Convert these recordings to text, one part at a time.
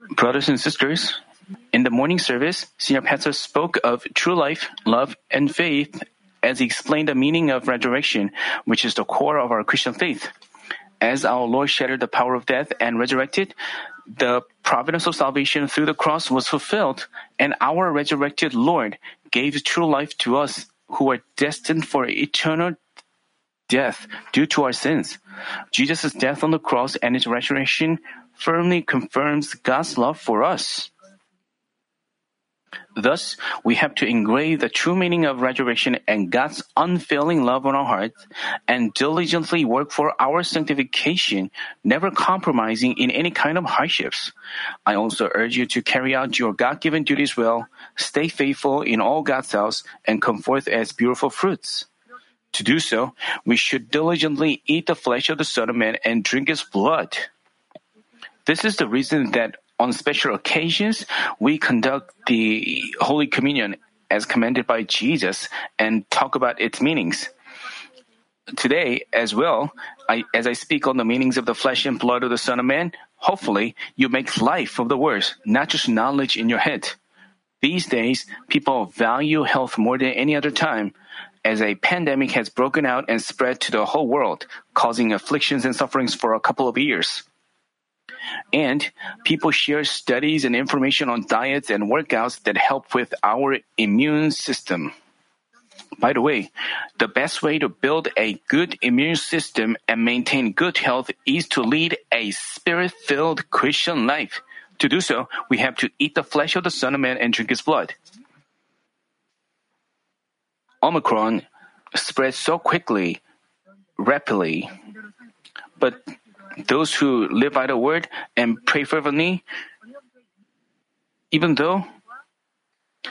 Brothers and sisters, in the morning service, Senior Pastor spoke of true life, love, and faith as he explained the meaning of resurrection, which is the core of our Christian faith. As our Lord shattered the power of death and resurrected, the providence of salvation through the cross was fulfilled, and our resurrected Lord gave true life to us who are destined for eternal death due to our sins. Jesus' death on the cross and his resurrection firmly confirms God's love for us. Thus, we have to engrave the true meaning of resurrection and God's unfailing love on our hearts and diligently work for our sanctification, never compromising in any kind of hardships. I also urge you to carry out your God given duties well, stay faithful in all God's house, and come forth as beautiful fruits. To do so, we should diligently eat the flesh of the Son of Man and drink his blood. This is the reason that on special occasions, we conduct the Holy Communion as commanded by Jesus and talk about its meanings. Today, as well, I, as I speak on the meanings of the flesh and blood of the Son of Man, hopefully you make life of the words, not just knowledge in your head. These days, people value health more than any other time, as a pandemic has broken out and spread to the whole world, causing afflictions and sufferings for a couple of years. And people share studies and information on diets and workouts that help with our immune system. By the way, the best way to build a good immune system and maintain good health is to lead a spirit filled Christian life. To do so, we have to eat the flesh of the Son of Man and drink his blood. Omicron spread so quickly, rapidly, but those who live by the word and pray fervently, even though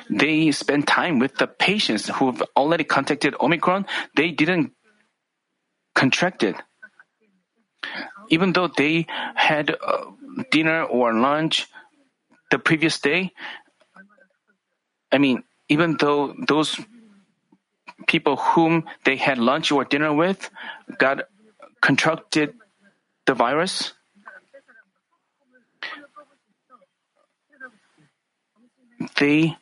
they spend time with the patients who have already contacted Omicron, they didn't contract it. Even though they had uh, dinner or lunch the previous day, I mean, even though those people whom they had lunch or dinner with got contracted the virus? They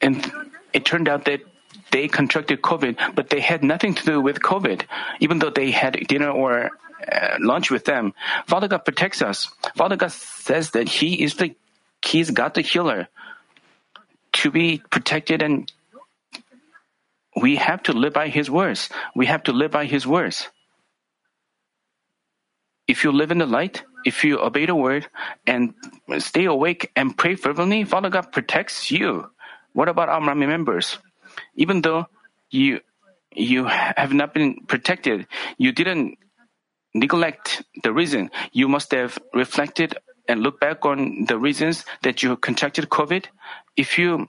and it turned out that they contracted COVID, but they had nothing to do with COVID, even though they had dinner or uh, lunch with them. Father God protects us. Father God says that He is the He's God the healer. To be protected and we have to live by His words. We have to live by His words. If you live in the light, if you obey the word and stay awake and pray fervently, Father God protects you. What about our members? Even though you you have not been protected, you didn't neglect the reason. You must have reflected and looked back on the reasons that you contracted COVID. If you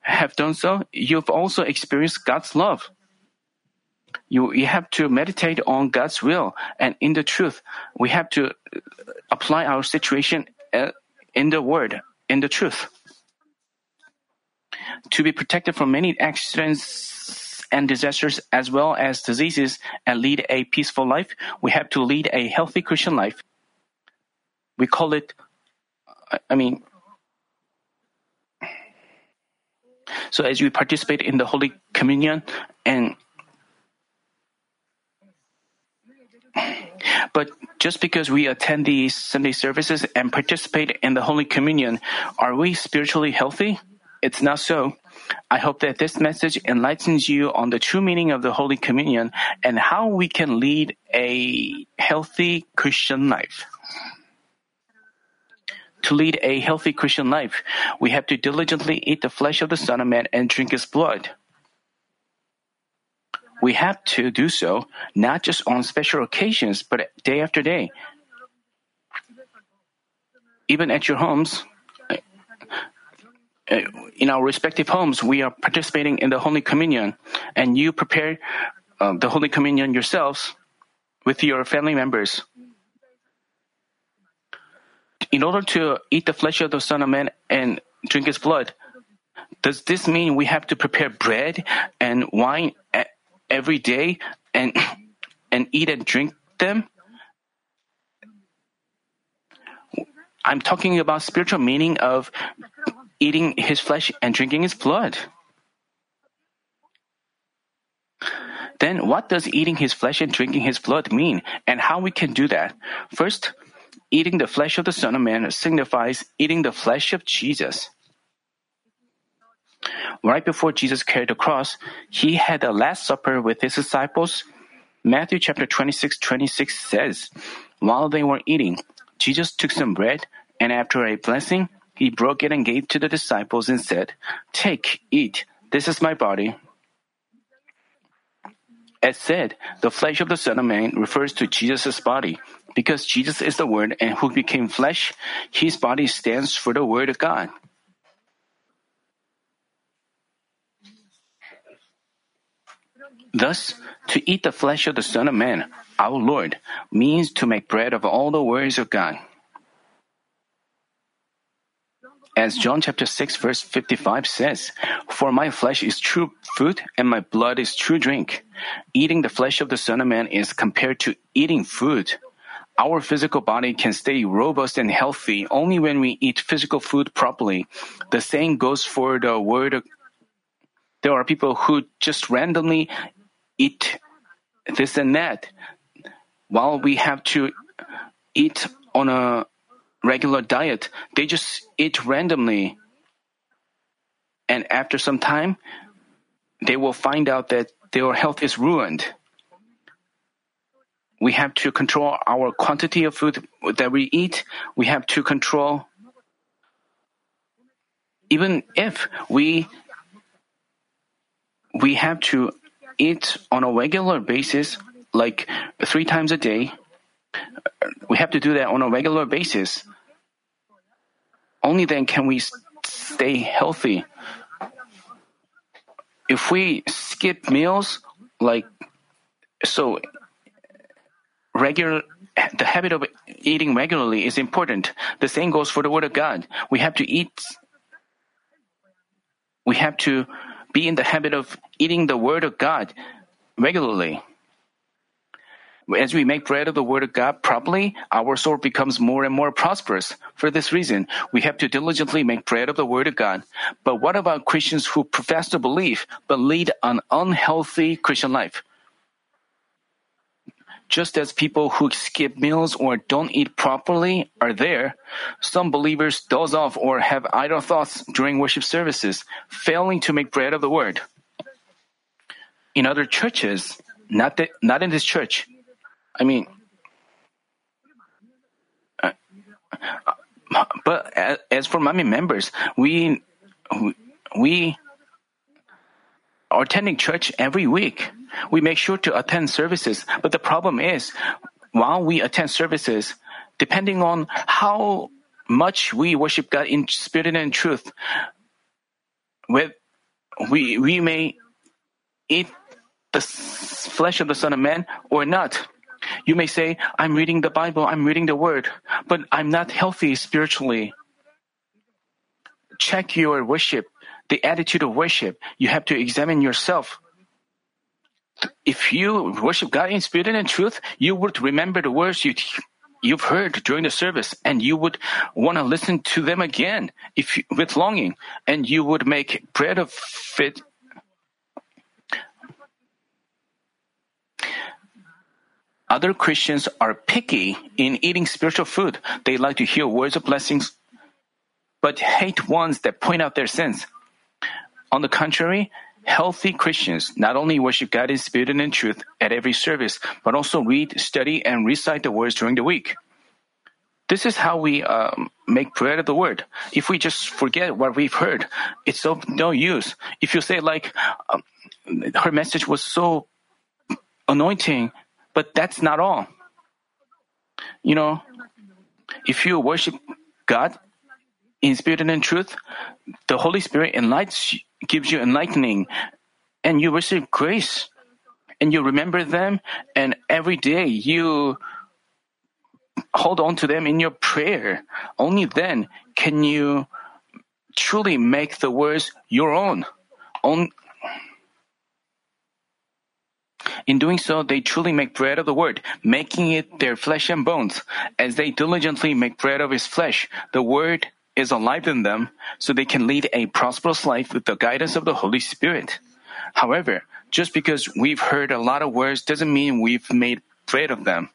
have done so, you've also experienced God's love. You, you have to meditate on God's will and in the truth. We have to apply our situation uh, in the word, in the truth. To be protected from many accidents and disasters as well as diseases and lead a peaceful life, we have to lead a healthy Christian life. We call it, I mean, So as we participate in the Holy Communion and but just because we attend these Sunday services and participate in the Holy Communion, are we spiritually healthy? It's not so. I hope that this message enlightens you on the true meaning of the Holy Communion and how we can lead a healthy Christian life. To lead a healthy Christian life, we have to diligently eat the flesh of the Son of Man and drink his blood. We have to do so not just on special occasions, but day after day. Even at your homes, uh, in our respective homes, we are participating in the Holy Communion, and you prepare uh, the Holy Communion yourselves with your family members in order to eat the flesh of the Son of Man and drink his blood, does this mean we have to prepare bread and wine every day and and eat and drink them? I'm talking about spiritual meaning of eating his flesh and drinking his blood. Then what does eating his flesh and drinking his blood mean and how we can do that? First, eating the flesh of the Son of Man signifies eating the flesh of Jesus. Right before Jesus carried the cross, he had the Last Supper with his disciples. Matthew chapter 26, 26 says, While they were eating, Jesus took some bread, and after a blessing, he broke it and gave to the disciples and said, Take, eat, this is my body. As said, the flesh of the Son of Man refers to Jesus' body. Because Jesus is the Word and who became flesh, his body stands for the Word of God. Thus, to eat the flesh of the Son of Man, our Lord, means to make bread of all the words of God. As John chapter 6 verse 55 says, For my flesh is true food and my blood is true drink. Eating the flesh of the Son of Man is compared to eating food. Our physical body can stay robust and healthy only when we eat physical food properly. The same goes for the word. There are people who just randomly eat this and that, while we have to eat on a regular diet, they just eat randomly. And after some time, they will find out that their health is ruined. We have to control our quantity of food that we eat. We have to control, even if we we have to eat on a regular basis, like three times a day, we have to do that on a regular basis. Only then can we stay healthy. If we skip meals, like, so regular, the habit of eating regularly is important. The same goes for the Word of God. We have to eat, we have to be in the habit of eating the Word of God regularly. As we make bread of the Word of God properly, our soul becomes more and more prosperous. For this reason, we have to diligently make bread of the Word of God. But what about Christians who profess to believe but lead an unhealthy Christian life? Just as people who skip meals or don't eat properly are there, some believers doze off or have idle thoughts during worship services, failing to make bread of the word. In other churches, not that, not in this church. I mean, uh, but as for Manmin members, we we are attending church every week. We make sure to attend services, but the problem is, while we attend services, depending on how much we worship God in spirit and truth, we we may eat the flesh of the Son of Man or not. You may say, I'm reading the Bible, I'm reading the Word, but I'm not healthy spiritually. Check your worship, the attitude of worship. You have to examine yourself if you worship God in spirit and in truth, you would remember the words you you've heard during the service, and you would want to listen to them again if you, with longing, and you would make bread of it. Other Christians are picky in eating spiritual food. They like to hear words of blessings, but hate ones that point out their sins. On the contrary, Healthy Christians not only worship God in spirit and in truth at every service, but also read, study, and recite the words during the week. This is how we um, make bread of the word. If we just forget what we've heard, it's of no use. If you say like, um, her message was so anointing, but that's not all. You know, if you worship God in spirit and in truth, the Holy Spirit enlightens gives you enlightening and you receive grace and you remember them and every day you hold on to them in your prayer. Only then can you truly make the words your own. On, In doing so, they truly make bread of the word, making it their flesh and bones. As they diligently make bread of his flesh, the word is alive in them, so they can lead a prosperous life with the guidance of the Holy Spirit. However, just because we've heard a lot of words doesn't mean we've made bread of them.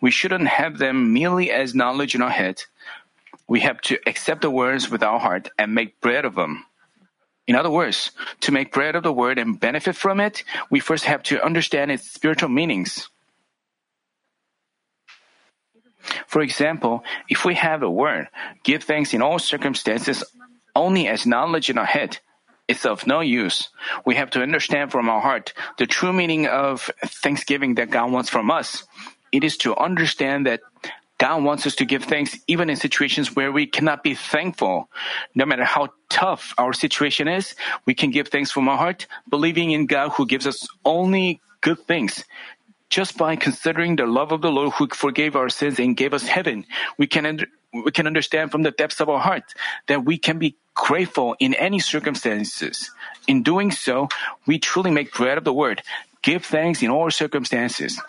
We shouldn't have them merely as knowledge in our head. We have to accept the words with our heart and make bread of them. In other words, to make bread of the word and benefit from it, we first have to understand its spiritual meanings. For example, if we have a word, give thanks in all circumstances only as knowledge in our head, it's of no use. We have to understand from our heart the true meaning of thanksgiving that God wants from us. It is to understand that God wants us to give thanks even in situations where we cannot be thankful. No matter how tough our situation is, we can give thanks from our heart, believing in God who gives us only good things. Just by considering the love of the Lord who forgave our sins and gave us heaven, we can, we can understand from the depths of our heart that we can be grateful in any circumstances. In doing so, we truly make bread of the word, give thanks in all circumstances.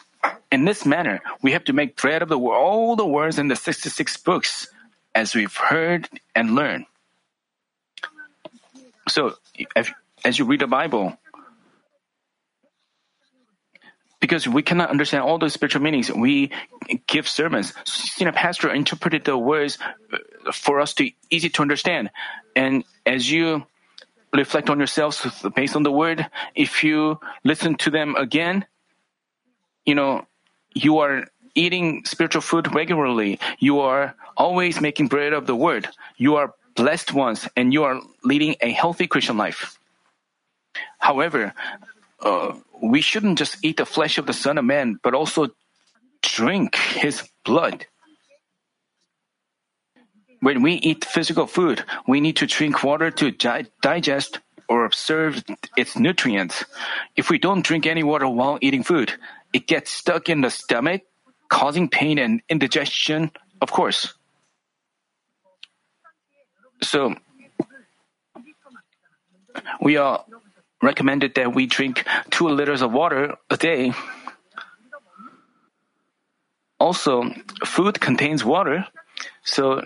In this manner, we have to make bread of the word, all the words in the 66 books, as we've heard and learned. So, if, as you read the Bible, because we cannot understand all the spiritual meanings, we give sermons. Senior pastor interpreted the words uh, for us to easy to understand, and as you reflect on yourselves based on the word, if you listen to them again, you know you are eating spiritual food regularly. You are always making bread of the word. You are blessed ones and you are leading a healthy Christian life. However, uh, we shouldn't just eat the flesh of the Son of Man, but also drink his blood. When we eat physical food, we need to drink water to di- digest or absorb its nutrients. If we don't drink any water while eating food, it gets stuck in the stomach, causing pain and indigestion, of course. So, we are recommended that we drink two liters of water a day. Also, food contains water, so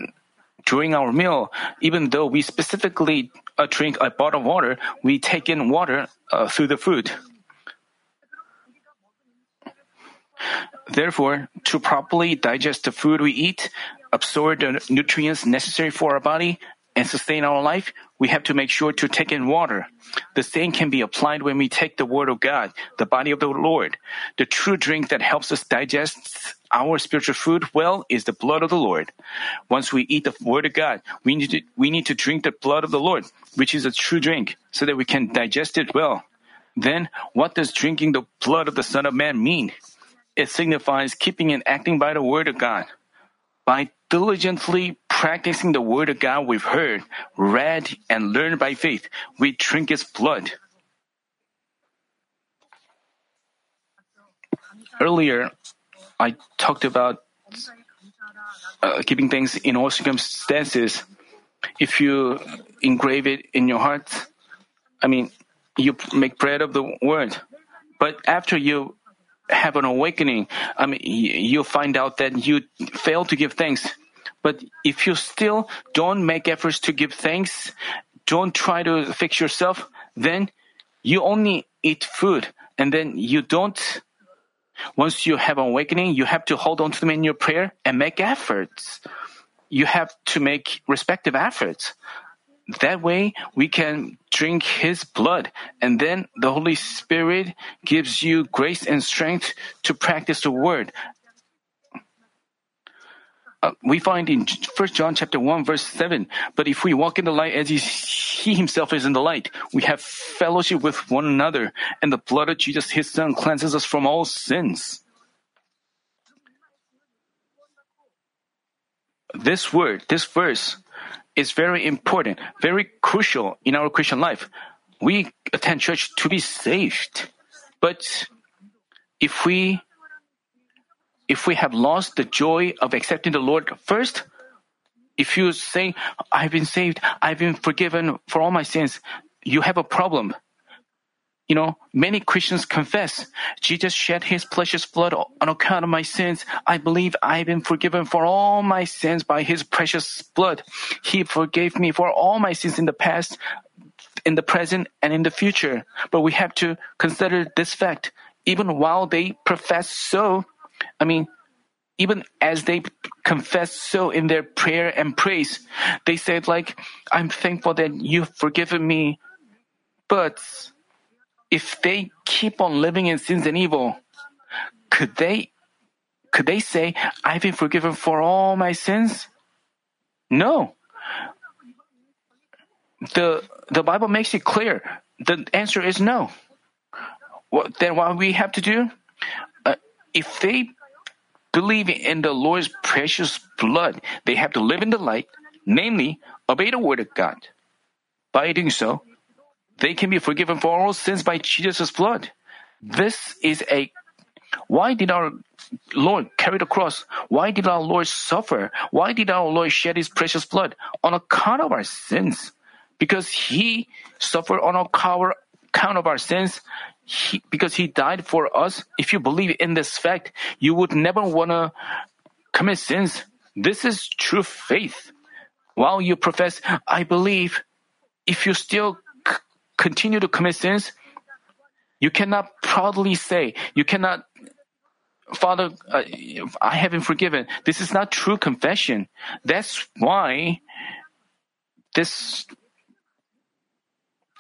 during our meal, even though we specifically uh, drink a bottle of water, we take in water uh, through the food. Therefore, to properly digest the food we eat, absorb the nutrients necessary for our body, and sustain our life, we have to make sure to take in water. The same can be applied when we take the Word of God, the body of the Lord. The true drink that helps us digest our spiritual food well is the blood of the Lord. Once we eat the Word of God, we need to, we need to drink the blood of the Lord, which is a true drink, so that we can digest it well. Then, what does drinking the blood of the Son of Man mean? It signifies keeping and acting by the Word of God. By diligently practicing the Word of God we've heard, read, and learned by faith, we drink His blood. Earlier, I talked about uh, keeping things in all circumstances. If you engrave it in your heart, I mean, you make bread of the Word. But after you have an awakening, I mean, you'll find out that you fail to give thanks. But if you still don't make efforts to give thanks, don't try to fix yourself, then you only eat food and then you don't. Once you have awakening, you have to hold on to them in your prayer and make efforts. You have to make respective efforts. That way, we can drink His blood, and then the Holy Spirit gives you grace and strength to practice the Word. Uh, we find in 1 John chapter 1 verse 7, but if we walk in the light as he, he himself is in the light, we have fellowship with one another, and the blood of Jesus, his son, cleanses us from all sins. This word, this verse, is very important, very crucial in our Christian life. We attend church to be saved. But if we if we have lost the joy of accepting the Lord first, if you say, I've been saved, I've been forgiven for all my sins, you have a problem. you know, many Christians confess, Jesus shed his precious blood on account of my sins. I believe I've been forgiven for all my sins by his precious blood. He forgave me for all my sins in the past, in the present, and in the future. But we have to consider this fact. Even while they profess so, I mean, even as they confess so in their prayer and praise, they said like, I'm thankful that you've forgiven me. But if they keep on living in sins and evil, could they could they say, I've been forgiven for all my sins? No. The the Bible makes it clear. The answer is no. Well, then what we have to do? If they believe in the Lord's precious blood, they have to live in the light, namely, obey the word of God. By doing so, they can be forgiven for all sins by Jesus' blood. This is a why did our Lord carry the cross? Why did our Lord suffer? Why did our Lord shed his precious blood? On account of our sins. Because he suffered on account of our sins, he, because he died for us. If you believe in this fact, you would never want to commit sins. This is true faith. While you profess, I believe, if you still continue to commit sins, you cannot proudly say, you cannot, Father, uh, I have been forgiven. This is not true confession. That's why this,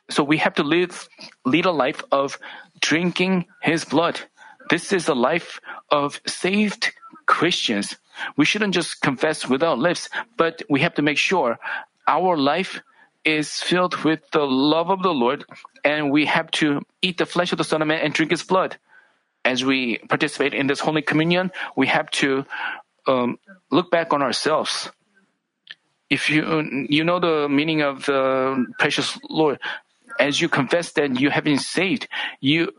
so we have to live, lead a life of drinking His blood. This is a life of saved Christians. We shouldn't just confess with our lips, but we have to make sure our life is filled with the love of the Lord, and we have to eat the flesh of the Son of Man and drink His blood. As we participate in this Holy Communion, we have to um, look back on ourselves. If you you know the meaning of the precious Lord, as you confess that you have been saved, you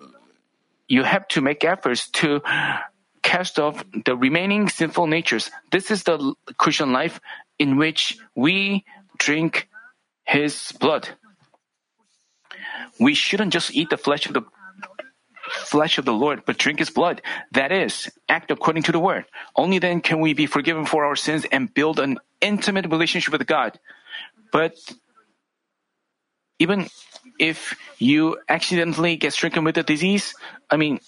you have to make efforts to cast off the remaining sinful natures. This is the Christian life in which we drink his blood. We shouldn't just eat the flesh of the flesh of the Lord, but drink his blood. That is, act according to the word. Only then can we be forgiven for our sins and build an intimate relationship with God. But even if you accidentally get stricken with a disease, I mean,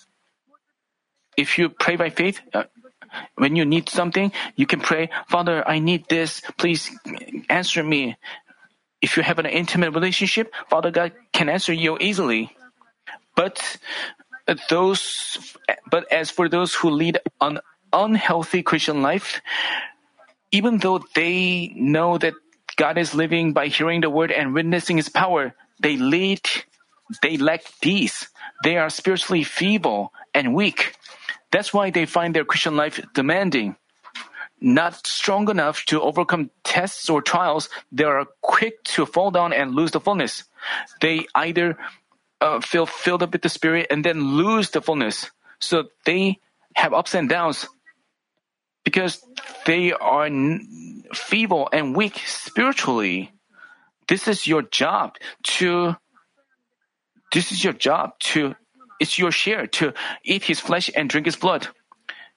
if you pray by faith, uh, when you need something, you can pray, Father, I need this. Please answer me. If you have an intimate relationship, Father God can answer you easily. But those, but as for those who lead an unhealthy Christian life, even though they know that God is living by hearing the word and witnessing His power, they lead, they lack peace. They are spiritually feeble and weak. That's why they find their Christian life demanding not strong enough to overcome tests or trials, they are quick to fall down and lose the fullness. They either uh, feel filled up with the Spirit and then lose the fullness. So they have ups and downs because they are feeble and weak spiritually. This is your job to, this is your job to, it's your share to eat his flesh and drink his blood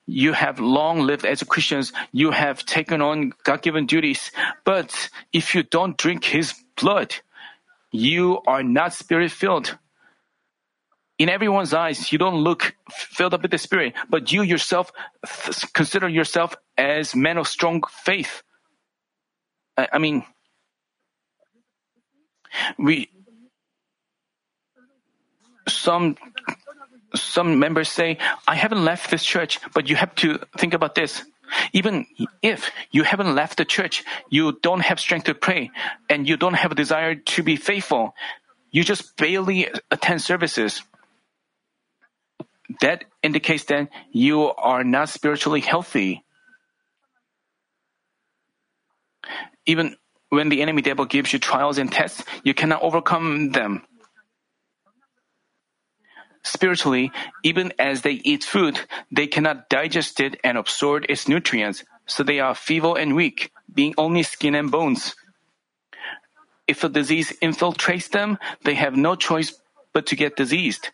you have long lived as Christians, you have taken on God given duties. But if you don't drink His blood, you are not spirit filled. In everyone's eyes, you don't look filled up with the Spirit, but you yourself consider yourself as men of strong faith. I, I mean, we some some members say, I haven't left this church, but you have to think about this. Even if you haven't left the church, you don't have strength to pray, and you don't have a desire to be faithful. You just barely attend services. That indicates that you are not spiritually healthy. Even when the enemy devil gives you trials and tests, you cannot overcome them. Spiritually, even as they eat food, they cannot digest it and absorb its nutrients, so they are feeble and weak, being only skin and bones. If a disease infiltrates them, they have no choice but to get diseased.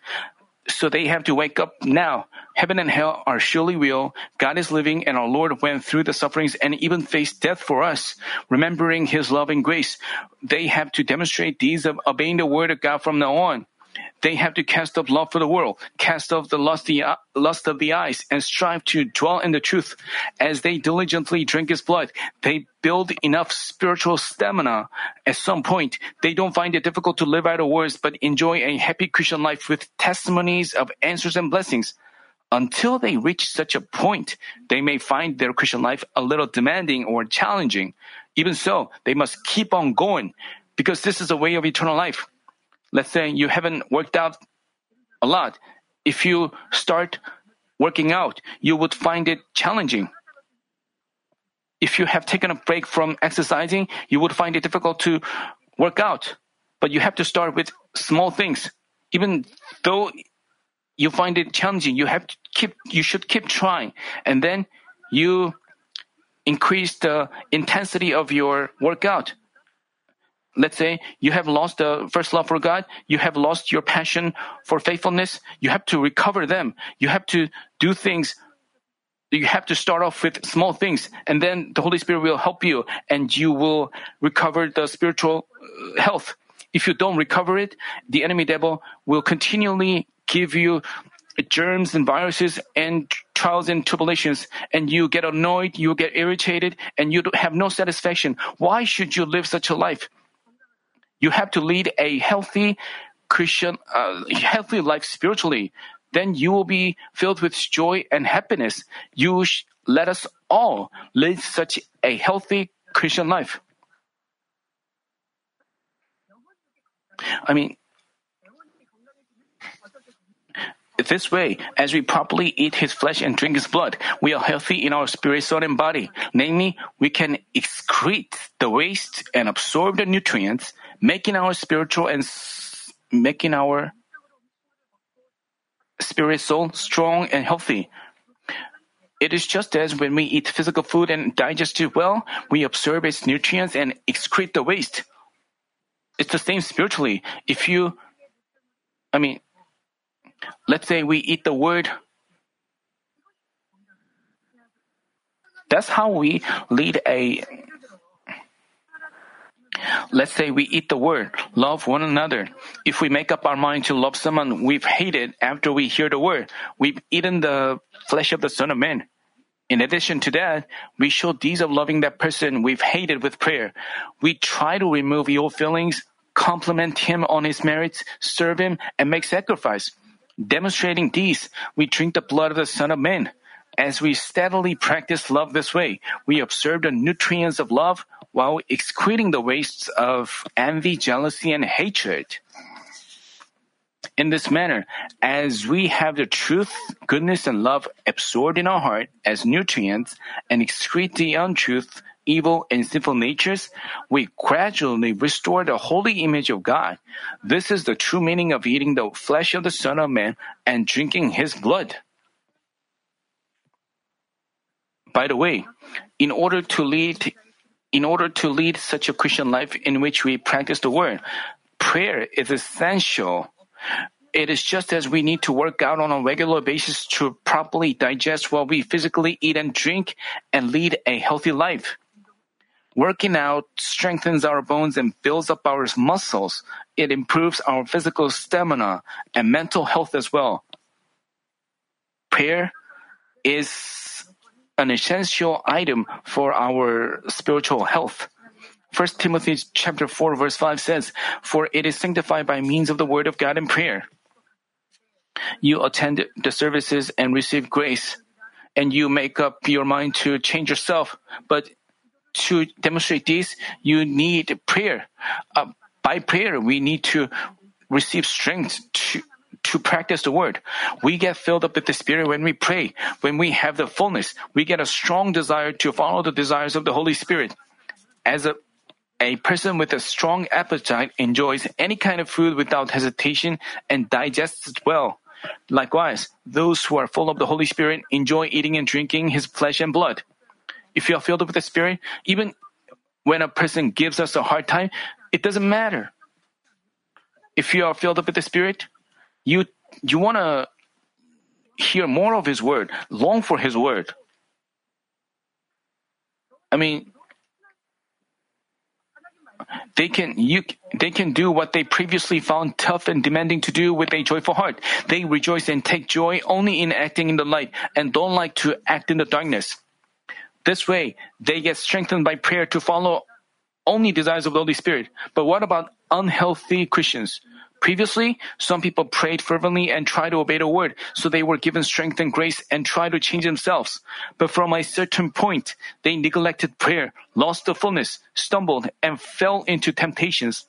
So they have to wake up now. Heaven and hell are surely real. God is living and our Lord went through the sufferings and even faced death for us. Remembering his love and grace, they have to demonstrate these of obeying the word of God from now on. They have to cast off love for the world, cast off the lust, the, lust of the eyes, and strive to dwell in the truth. As they diligently drink His blood, they build enough spiritual stamina. At some point, they don't find it difficult to live out of words, but enjoy a happy Christian life with testimonies of answers and blessings. Until they reach such a point, they may find their Christian life a little demanding or challenging. Even so, they must keep on going because this is a way of eternal life let's say you haven't worked out a lot. If you start working out, you would find it challenging. If you have taken a break from exercising, you would find it difficult to work out. But you have to start with small things. Even though you find it challenging, you have to keep you should keep trying. And then you increase the intensity of your workout let's say you have lost the first love for God, you have lost your passion for faithfulness, you have to recover them. You have to do things. You have to start off with small things, and then the Holy Spirit will help you, and you will recover the spiritual uh, health. If you don't recover it, the enemy devil will continually give you germs and viruses and trials and tribulations, and you get annoyed, you get irritated, and you have no satisfaction. Why should you live such a life? You have to lead a healthy Christian, uh, healthy life spiritually. Then you will be filled with joy and happiness. You sh- let us all lead such a healthy Christian life. I mean, this way, as we properly eat his flesh and drink his blood, we are healthy in our spirit, soul, and body. Namely, we can excrete the waste and absorb the nutrients, making our spiritual and making our spirit, soul strong and healthy. It is just as when we eat physical food and digest it well, we absorb its nutrients and excrete the waste. It's the same spiritually. If you, I mean, Let's say we eat the word. That's how we lead a. Let's say we eat the word, love one another. If we make up our mind to love someone we've hated after we hear the word, we've eaten the flesh of the Son of Man. In addition to that, we show deeds of loving that person we've hated with prayer. We try to remove ill feelings, compliment him on his merits, serve him, and make sacrifice. Demonstrating these, we drink the blood of the Son of Man. As we steadily practice love this way, we observe the nutrients of love while excreting the wastes of envy, jealousy, and hatred. In this manner, as we have the truth, goodness, and love absorbed in our heart as nutrients and excrete the untruth, evil, and sinful natures, we gradually restore the holy image of God. This is the true meaning of eating the flesh of the Son of Man and drinking his blood. By the way, in order to lead in order to lead such a Christian life in which we practice the word, prayer is essential. It is just as we need to work out on a regular basis to properly digest what we physically eat and drink and lead a healthy life. Working out strengthens our bones and builds up our muscles. It improves our physical stamina and mental health as well. Prayer is an essential item for our spiritual health. 1 Timothy chapter 4 verse 5 says, For it is sanctified by means of the word of God and prayer. You attend the services and receive grace, and you make up your mind to change yourself, but to demonstrate this, you need prayer. Uh, by prayer, we need to receive strength to to practice the word. We get filled up with the Spirit when we pray. When we have the fullness, we get a strong desire to follow the desires of the Holy Spirit. As a a person with a strong appetite enjoys any kind of food without hesitation and digests it well. Likewise, those who are full of the Holy Spirit enjoy eating and drinking his flesh and blood. If you are filled up with the Spirit, even when a person gives us a hard time, it doesn't matter. if you are filled up with the Spirit, you you want to hear more of His word, long for His word. I mean, they can you they can do what they previously found tough and demanding to do with a joyful heart. They rejoice and take joy only in acting in the light and don't like to act in the darkness. This way, they get strengthened by prayer to follow only desires of the Holy Spirit. But what about unhealthy Christians? Previously, some people prayed fervently and tried to obey the word, so they were given strength and grace and tried to change themselves. But from a certain point, they neglected prayer, lost the fullness, stumbled, and fell into temptations.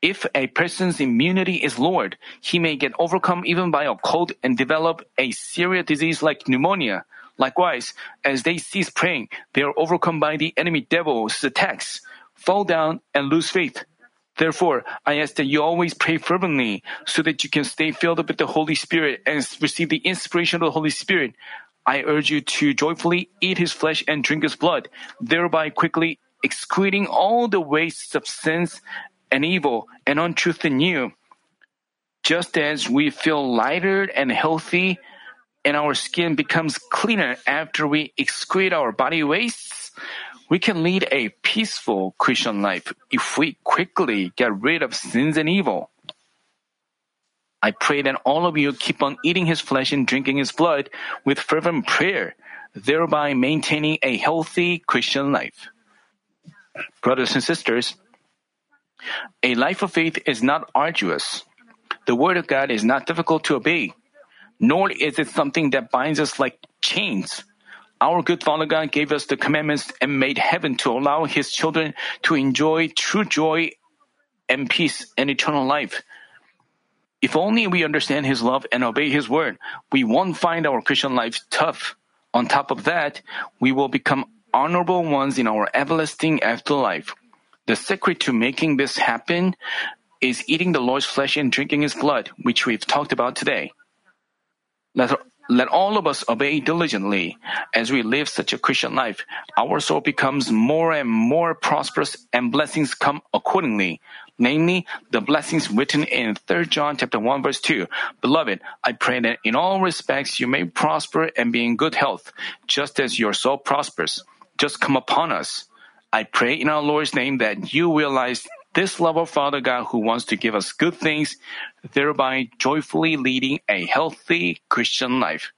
If a person's immunity is lowered, he may get overcome even by a cold and develop a serious disease like pneumonia. Likewise, as they cease praying, they are overcome by the enemy devil's attacks, fall down, and lose faith. Therefore, I ask that you always pray fervently so that you can stay filled up with the Holy Spirit and receive the inspiration of the Holy Spirit. I urge you to joyfully eat his flesh and drink his blood, thereby quickly excluding all the wastes of sins and evil and untruth in you. Just as we feel lighter and healthy, and our skin becomes cleaner after we excrete our body wastes, we can lead a peaceful Christian life if we quickly get rid of sins and evil. I pray that all of you keep on eating his flesh and drinking his blood with fervent prayer, thereby maintaining a healthy Christian life. Brothers and sisters, a life of faith is not arduous. The Word of God is not difficult to obey, nor is it something that binds us like chains. Our good Father God gave us the commandments and made heaven to allow His children to enjoy true joy and peace and eternal life. If only we understand His love and obey His word, we won't find our Christian life tough. On top of that, we will become honorable ones in our everlasting afterlife. The secret to making this happen is eating the Lord's flesh and drinking His blood, which we've talked about today. Let let all of us obey diligently. As we live such a Christian life, our soul becomes more and more prosperous and blessings come accordingly. Namely, the blessings written in 3 John chapter 1 verse 2. Beloved, I pray that in all respects you may prosper and be in good health, just as your soul prospers. Just come upon us. I pray in our Lord's name that you realize this love of Father God who wants to give us good things, thereby joyfully leading a healthy Christian life.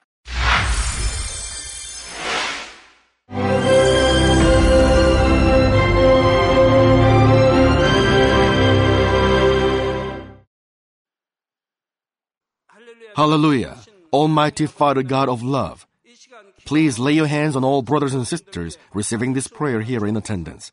Hallelujah. Almighty Father God of love, please lay your hands on all brothers and sisters receiving this prayer here in attendance.